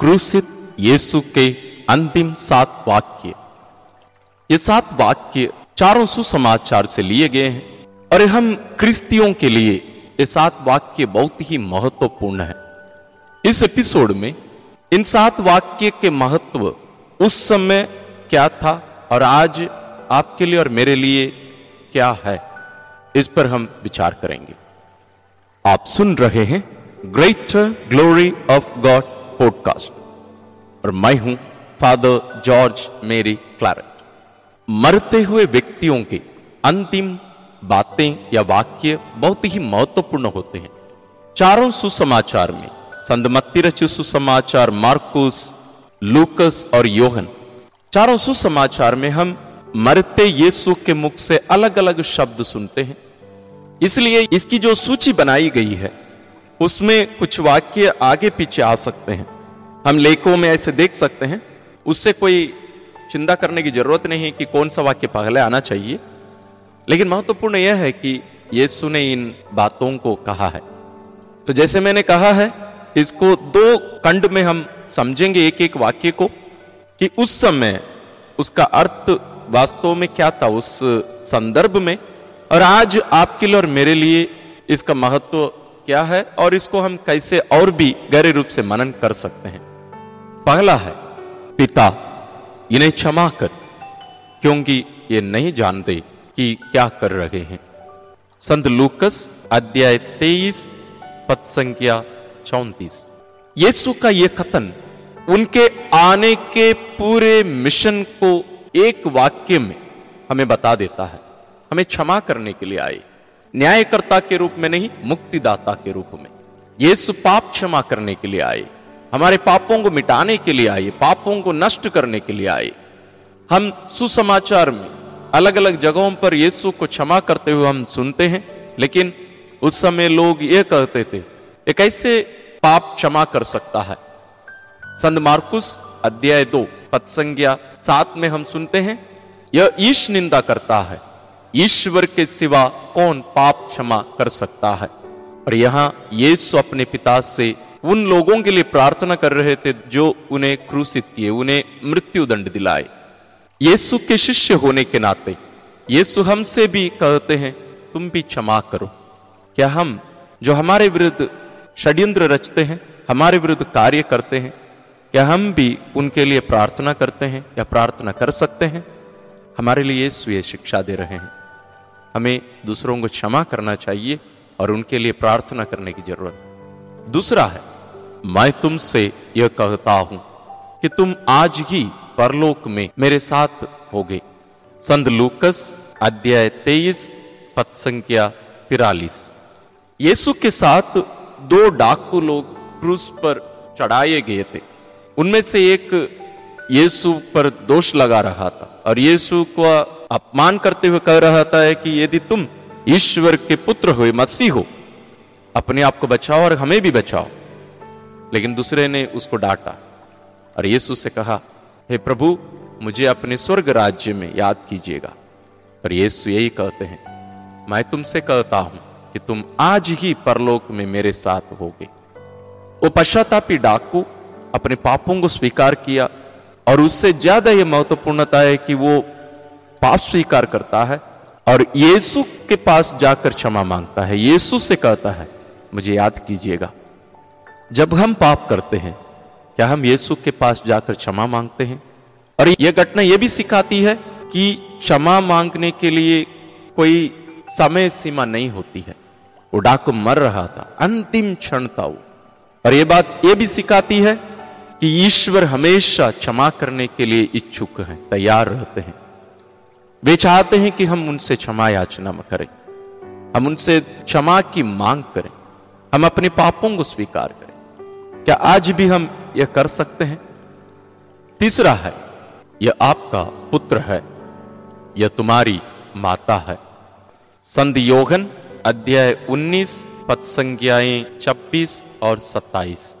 क्रूसित यीशु के अंतिम सात वाक्य ये सात वाक्य चारों सुसमाचार से लिए गए हैं और हम क्रिस्तियों के लिए ये सात वाक्य बहुत ही महत्वपूर्ण है इस एपिसोड में इन सात वाक्य के महत्व उस समय क्या था और आज आपके लिए और मेरे लिए क्या है इस पर हम विचार करेंगे आप सुन रहे हैं greater glory of God podcast और मैं हूँ फादर जॉर्ज मेरी क्लारेट मरते हुए व्यक्तियों के अंतिम बातें या वाक्य बहुत ही महत्वपूर्ण होते हैं। चारों सुसमाचार में संदमत्ती रचित सुसमाचार, मार्कुस, लूकस और योहन। चारों सुसमाचार में हम मरते यीशु के मुख से अलग अलग शब्द सुनते हैं। इसलिए इसकी जो सूची बनाई गई है उसमें कुछ वाक्य आगे पीछे आ सकते हैं। हम लेखों में ऐसे देख सकते हैं। उससे कोई चिंता करने की ज़रूरत नहीं कि कौन सा वाक्य पहले आना चाहिए। लेकिन महत्वपूर्ण यह है कि यीशु ने इन बातों को कहा है। तो जैसे मैंने कहा है, इसको दो खंड में हम समझेंगे एक एक वाक्य को कि उस समय उसका अर्थ वास्तव में क्या था उस संदर्भ में। और आज आपके लिए और मेरे लिए इसका महत्व क्या है और इसको हम कैसे और भी गहरे रूप से मनन कर सकते हैं? पहला है, पिता, इन्हें क्षमा कर, क्योंकि ये नहीं जानते कि क्या कर रहे हैं। संत लूकस, अध्याय तेईस पद संख्या चौतीस। यीशु का यह कथन, उनके आने के पूरे मिशन को एक वाक्य में हमें बता देता है। हमें क्षमा करने के लिए आए। न्यायकर्ता के रूप में नहीं, मुक्तिदाता के रूप में। यीशु पाप क्षमा करने के लिए आए, हमारे पापों को मिटाने के लिए आए, पापों को नष्ट करने के लिए आए। हम सुसमाचार में अलग अलग जगहों पर यीशु को क्षमा करते हुए हम सुनते हैं, लेकिन उस समय लोग ये कहते थे, ये कैसे पाप क्षमा कर सकता है? संत मार्कुस, अध्याय दो पद संज्ञा सात में हम सुनते हैं, यह ईश निंदा करता है ईश्वर के सिवा कौन पाप क्षमा कर सकता है? और यहाँ यीशु अपने पिता से उन लोगों के लिए प्रार्थना कर रहे थे जो उन्हें क्रूसित किए, उन्हें मृत्यु दंड दिलाए। यीशु के शिष्य होने के नाते यीशु हमसे भी कहते हैं, तुम भी क्षमा करो। क्या हम, जो हमारे विरुद्ध षड्यंत्र रचते हैं, हमारे विरुद्ध कार्य करते हैं, क्या हम भी उनके लिए प्रार्थना करते हैं या प्रार्थना कर सकते हैं? हमारे लिए ये शिक्षा दे रहे हैं। हमें दूसरों को क्षमा करना चाहिए और उनके लिए प्रार्थना करने की ज़रूरत दूसरा है, मैं तुमसे यह कहता हूँ कि तुम आज ही परलोक में मेरे साथ होगे। संत लूकस, अध्याय तेईस पद संख्या तिरालीस। यीशु के साथ दो डाकू लोग क्रूस पर चढ़ाए गए थे। उनमें से एक यीशु पर दोष लगा रहा था और यीशु को अपमान करते हुए कह रहा था कि यदि तुम ईश्वर के पुत्र हो, मसीह हो, अपने आप को बचाओ और हमें भी बचाओ। लेकिन दूसरे ने उसको डांटा और यीशु से कहा, हे प्रभु, मुझे अपने स्वर्ग राज्य में याद कीजिएगा। पर यीशु यही कहते हैं, मैं तुमसे कहता हूँ कि तुम आज ही परलोक में मेरे साथ होगे। वो पश्चातापी डाकू अपने पापों को स्वीकार किया और उससे ज़्यादा यह महत्वपूर्णता है कि वो पाप स्वीकार करता है और यीशु के पास जाकर क्षमा माँगता है। यीशु से कहता है, मुझे याद कीजिएगा, जब हम पाप करते हैं, क्या हम यीशु के पास जाकर क्षमा मांगते हैं? और यह घटना यह भी सिखाती है कि क्षमा मांगने के लिए कोई समय सीमा नहीं होती है। वो डाकू मर रहा था, अंतिम क्षण था वो। और यह बात यह भी सिखाती है कि ईश्वर हमेशा क्षमा करने के लिए इच्छुक हैं, तैयार रहते हैं। वे चाहते हैं कि हम उनसे क्षमा याचना करें। हम उनसे क्षमा की मांग करें। हम अपने पापों को स्वीकार करें। क्या आज भी हम यह कर सकते हैं? तीसरा है, यह आपका पुत्र है। यह तुम्हारी माता है। संध योगन, अध्याय 19 पद संज्ञाएँ 26 और 27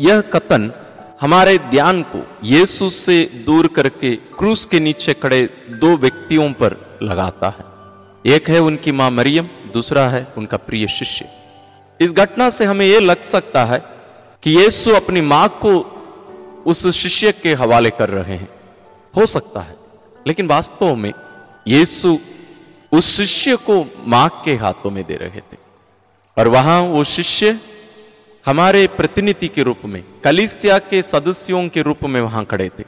यह कथन हमारे ध्यान को यीशु से दूर करके क्रूस के नीचे खड़े दो व्यक्तियों पर लगाता है। एक है उनकी माँ मरियम, दूसरा है उनका प्रिय शिष्य। इस घटना से हमें यह लग सकता है कि यीशु अपनी माँ को उस शिष्य के हवाले कर रहे हैं। हो सकता है, लेकिन वास्तव में यीशु उस शिष्य को माँ के हाथों में दे रहे थे। और वहाँ वो शिष्य हमारे प्रतिनिधि के रूप में, कलिसिया के सदस्यों के रूप में वहाँ खड़े थे।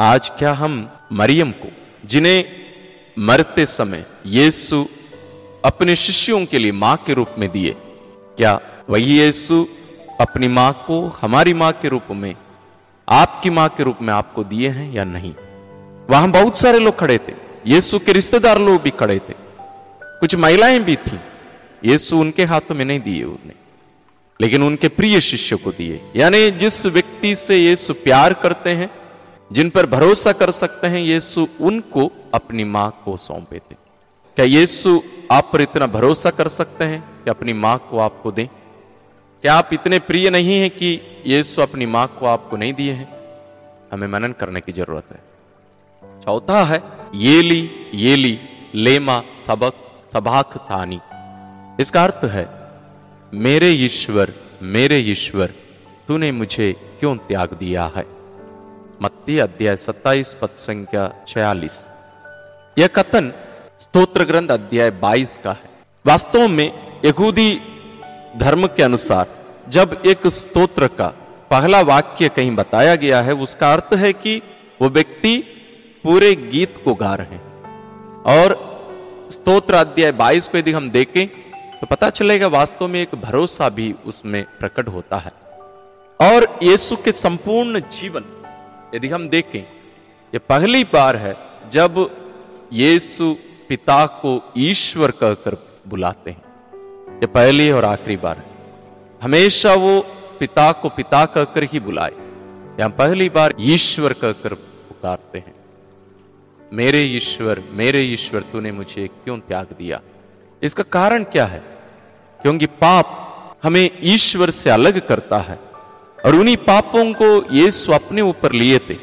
आज क्या हम मरियम को, जिन्हें मरते समय यीशु अपने शिष्यों के लिए माँ के रूप में दिए, क्या वही यीशु अपनी माँ को हमारी माँ के रूप में, आपकी माँ के रूप में आपको दिए हैं या नहीं? वहाँ बहुत सारे लोग खड़े थे। यीशु के रिश्तेदार लोग भी खड़े थे। कुछ महिलाएँ भी थीं। यीशु उनके हाथों में नहीं दिए उन्हें। लेकिन उनके प्रिय शिष्य को दिए। यानी जिस व्यक्ति से यीशु प्यार करते हैं, जिन पर भरोसा कर सकते हैं, यीशु उनको अपनी माँ को सौंपे थे क्या यीशु आप पर इतना भरोसा कर सकते हैं कि अपनी माँ को आपको दें? क्या आप इतने प्रिय नहीं हैं कि यीशु अपनी माँ को आपको नहीं दिए हैं? हमें मनन करने की ज़रूरत है। चौथा है, येली येली, लेमा, सबक सबाख थानी इसका अर्थ है मेरे ईश्वर मेरे ईश्वर, तूने मुझे क्यों त्याग दिया है? मत्ती अध्याय 27 पद संख्या 46 यह कथन स्तोत्र ग्रंथ अध्याय 22 का है। वास्तव में यहूदी धर्म के अनुसार जब एक स्तोत्र का पहला वाक्य कहीं बताया गया है, उसका अर्थ है कि वो व्यक्ति पूरे गीत को गा रहे हैं। और स्तोत्र अध्याय 22 को यदि हम देखें तो पता चलेगा वास्तव में एक भरोसा भी उसमें प्रकट होता है। और यीशु के संपूर्ण जीवन, यदि हम देखें, ये पहली बार है जब यीशु पिता को ईश्वर कहकर बुलाते हैं। ये पहली और आखिरी बार है। हमेशा वो पिता को पिता कहकर ही बुलाए। या पहली बार ईश्वर कहकर पुकारते हैं। मेरे ईश्वर मेरे ईश्वर, तूने मुझे क्यों त्याग दिया? इसका कारण क्या है? क्योंकि पाप हमें ईश्वर से अलग करता है। और उन्हीं पापों को यीशु अपने ऊपर लिए थे।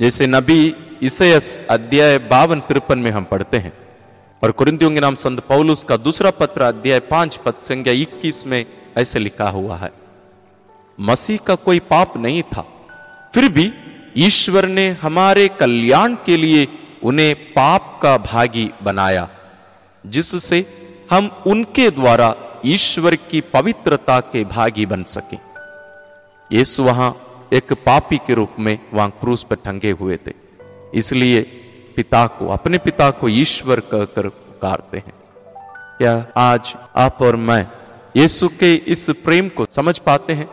जैसे नबी इसयस अध्याय बावन तिरपन में हम पढ़ते हैं। और कुरिंदियों के नाम संत पौलुस का दूसरा पत्र अध्याय पाँच पद संज्ञा इक्कीस में ऐसे लिखा हुआ है। मसीह का कोई पाप नहीं था। फिर भी ईश्वर ने हमारे कल्याण के लिए उन्हें पाप का भागी बनाया, जिससे हम उनके द्वारा ईश्वर की पवित्रता के भागी बन सके। यीशु वहाँ एक पापी के रूप में वहाँ क्रूस पर टंगे हुए थे। इसलिए पिता को, अपने पिता को ईश्वर कहकर पुकारते हैं। क्या आज आप और मैं यीशु के इस प्रेम को समझ पाते हैं?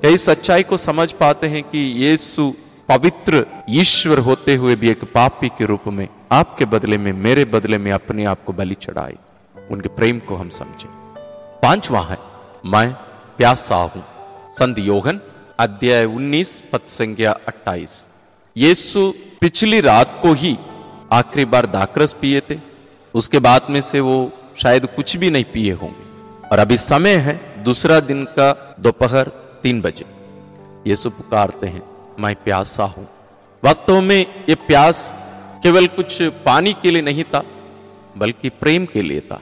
क्या इस सच्चाई को समझ पाते हैं कि यीशु पवित्र ईश्वर होते हुए भी एक पापी के रूप में, आपके बदले में, मेरे बदले में अपने आप को बलि चढ़ाए? उनके प्रेम को हम समझें। पांचवा है मैं प्यासा हूँ। संत योगन, अध्याय 19 पद संज्ञा 28 यीशु पिछली रात को ही आखिरी बार दाकरस पिए थे। उसके बाद में से वो शायद कुछ भी नहीं पिए होंगे। और अभी समय है दूसरा दिन का दोपहर तीन बजे। यीशु पुकारते हैं, मैं प्यासा हूँ। वास्तव में ये प्यास केवल कुछ पानी के लिए नहीं था, बल्कि प्रेम के लिए था।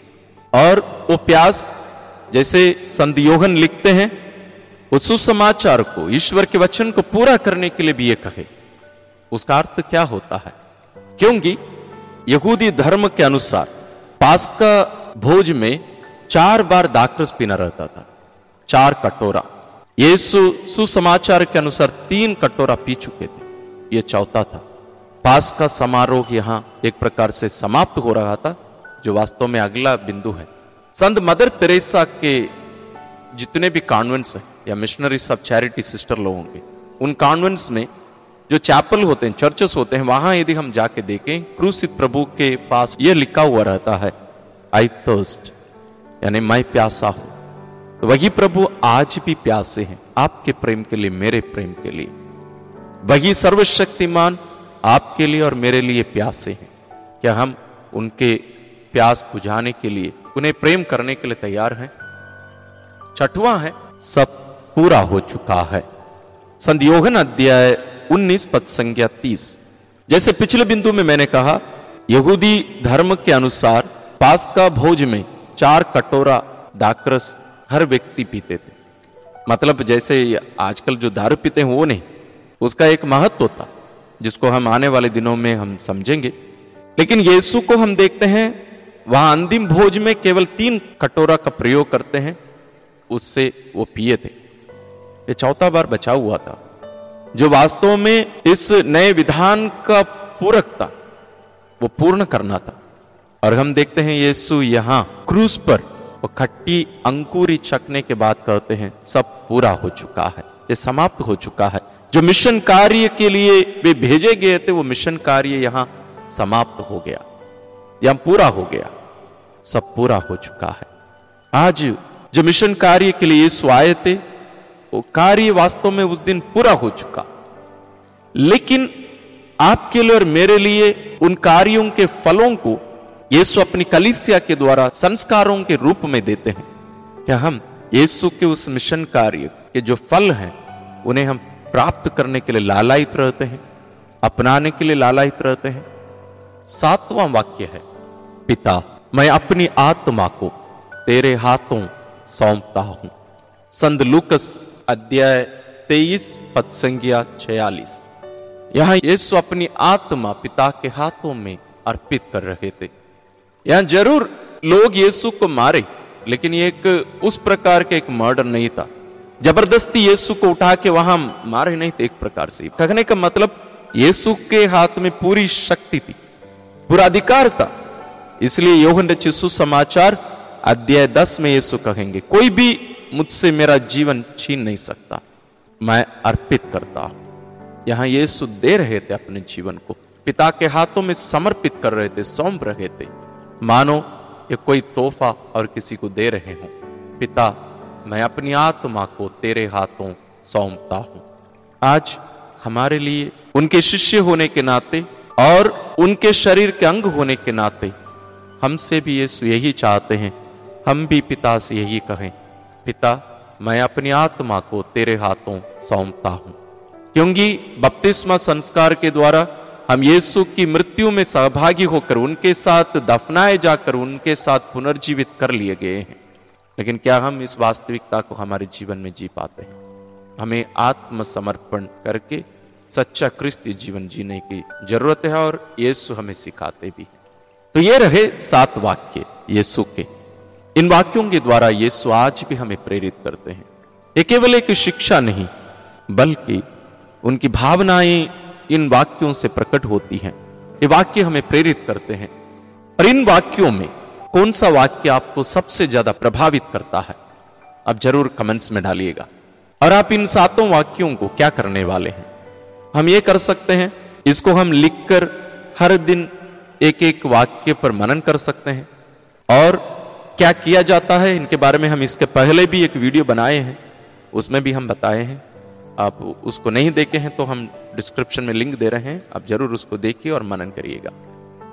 और वो प्यास जैसे संत योगन लिखते हैं, उस सुसमाचार को, ईश्वर के वचन को पूरा करने के लिए भी ये कहे। उसका अर्थ क्या होता है? क्योंकि यहूदी धर्म के अनुसार पास का भोज में चार बार दाक्रस पीना रहता था। चार कटोरा। ये सुसमाचार के अनुसार तीन कटोरा पी चुके थे। ये चौथा था। पास का समारोह यहाँ एक प्रकार से समाप्त हो रहा था, जो वास्तव में अगला बिंदु है। संत मदर तेरेसा के जितने भी कॉन्वेंट्स हैं, या मिशनरी सब चैरिटी सिस्टर लोगों के उन कॉन्वेंट्स में जो चैपल होते हैं चर्चेस होते हैं, वहाँ यदि हम जाके देखें, क्रूसित प्रभु के पास यह लिखा हुआ रहता है आई थर्स्ट यानी मैं प्यासा हूँ। तो वही प्रभु आज भी प्यासे हैं, आपके प्रेम के लिए, मेरे प्रेम के लिए। वही सर्वशक्तिमान आपके लिए और मेरे लिए प्यासे हैं। क्या हम उनके प्यास बुझाने के लिए उन्हें प्रेम करने के लिए तैयार हैं। छठवां है, सब पूरा हो चुका है। संध्योगन अध्याय 19 पद संज्ञा 30 जैसे पिछले बिंदु में मैंने कहा, यहूदी धर्म के अनुसार पास का भोज में चार कटोरा दाक्रस हर व्यक्ति पीते थे। मतलब जैसे आजकल जो दारू पीते हैं वो नहीं, उसका एक महत्व था, जिसको हम आने वाले दिनों में हम समझेंगे। लेकिन यीशु को हम देखते हैं वहाँ अंतिम भोज में केवल तीन कटोरा का प्रयोग करते हैं, उससे वो पिए थे। ये चौथा बार बचा हुआ था, जो वास्तव में इस नए विधान का पूरक था, वो पूर्ण करना था। और हम देखते हैं यीशु यहाँ क्रूस पर, वो खट्टी अंकुरी चखने के बाद कहते हैं, सब पूरा हो चुका है, ये समाप्त हो चुका है। जो मिशन कार्य के लिए वे भेजे गए थे, वो मिशन कार्य यहाँ समाप्त हो गया, यहाँ पूरा हो गया। सब पूरा हो चुका है। आज जो मिशन कार्य के लिए यीशु आए थे, वो कार्य वास्तव में उस दिन पूरा हो चुका। लेकिन आपके लिए और मेरे लिए उन कार्यों के फलों को यीशु अपनी कलिसिया के द्वारा संस्कारों के रूप में देते हैं। क्या हम यीशु के उस मिशन कार्य के जो फल हैं, उन्हें हम प्राप्त करने के लिए लालायित रहते हैं, अपनाने के लिए लालायित रहते हैं? सातवां वाक्य है, पिता मैं अपनी आत्मा को तेरे हाथों सौंपता हूँ। संत लुकस अध्याय तेईस पद संज्ञा छियालीस। यहाँ यीशु अपनी आत्मा पिता के हाथों में अर्पित कर रहे थे। यहाँ ज़रूर लोग यीशु को मारे, लेकिन ये एक उस प्रकार के एक मर्डर नहीं था। ज़बरदस्ती यीशु को उठा के वहाँ मारे नहीं थे एक प्रकार से। कहने का मतलब यीशु के हाथ में पूरी शक्ति थी। पूरा अधिकार था। इसलिए योहन रचित सुसमाचार अध्याय दस में यीशु कहेंगे, कोई भी मुझसे मेरा जीवन छीन नहीं सकता, मैं अर्पित करता हूँ। यहाँ यीशु दे रहे थे अपने जीवन को। पिता के हाथों में समर्पित कर रहे थे, सौंप रहे थे। मानो, ये कोई तोहफा और किसी को दे रहे हो। पिता, मैं अपनी आत्मा को तेरे हाथों सौंपता हूँ। आज हमारे लिए, उनके शिष्य होने के नाते और उनके शरीर के अंग होने के नाते हमसे भी यीशु यही चाहते हैं। हम भी पिता से यही कहें, पिता, मैं अपनी आत्मा को तेरे हाथों सौंपता हूँ। क्योंकि बपतिस्मा संस्कार के द्वारा हम यीशु की मृत्यु में सहभागी होकर उनके साथ दफनाए जाकर उनके साथ पुनर्जीवित कर लिए गए हैं। लेकिन क्या हम इस वास्तविकता को हमारे जीवन में जी पाते हैं? हमें आत्मसमर्पण करके सच्चा क्रिस्ती जीवन जीने की ज़रूरत है और यीशु हमें सिखाते भी तो ये रहे सात वाक्य यीशु के। इन वाक्यों के द्वारा यीशु आज भी हमें प्रेरित करते हैं। ये केवल एक शिक्षा नहीं, बल्कि उनकी भावनाएँ इन वाक्यों से प्रकट होती हैं। ये वाक्य हमें प्रेरित करते हैं। और इन वाक्यों में कौन सा वाक्य आपको सबसे ज़्यादा प्रभावित करता है? आप ज़रूर कमेंट्स में डालिएगा। और आप इन सातों वाक्यों को क्या करने वाले हैं? हम ये कर सकते हैं, इसको हम लिखकर हर दिन एक एक वाक्य पर मनन कर सकते हैं। और क्या किया जाता है? इनके बारे में हम इसके पहले भी एक वीडियो बनाए हैं। उसमें भी हम बताए हैं। आप उसको नहीं देखे हैं तो हम डिस्क्रिप्शन में लिंक दे रहे हैं। आप ज़रूर उसको देखिए और मनन करिएगा।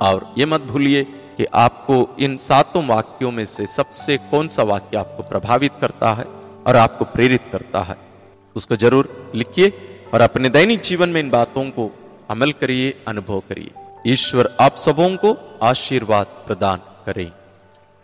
और ये मत भूलिए कि आपको इन सातों वाक्यों में से सबसे कौन सा वाक्य आपको प्रभावित करता है और आपको प्रेरित करता है, उसको ज़रूर लिखिए और अपने दैनिक जीवन में इन बातों को अमल करिए, अनुभव करिए। ईश्वर आप सबों को आशीर्वाद प्रदान करें।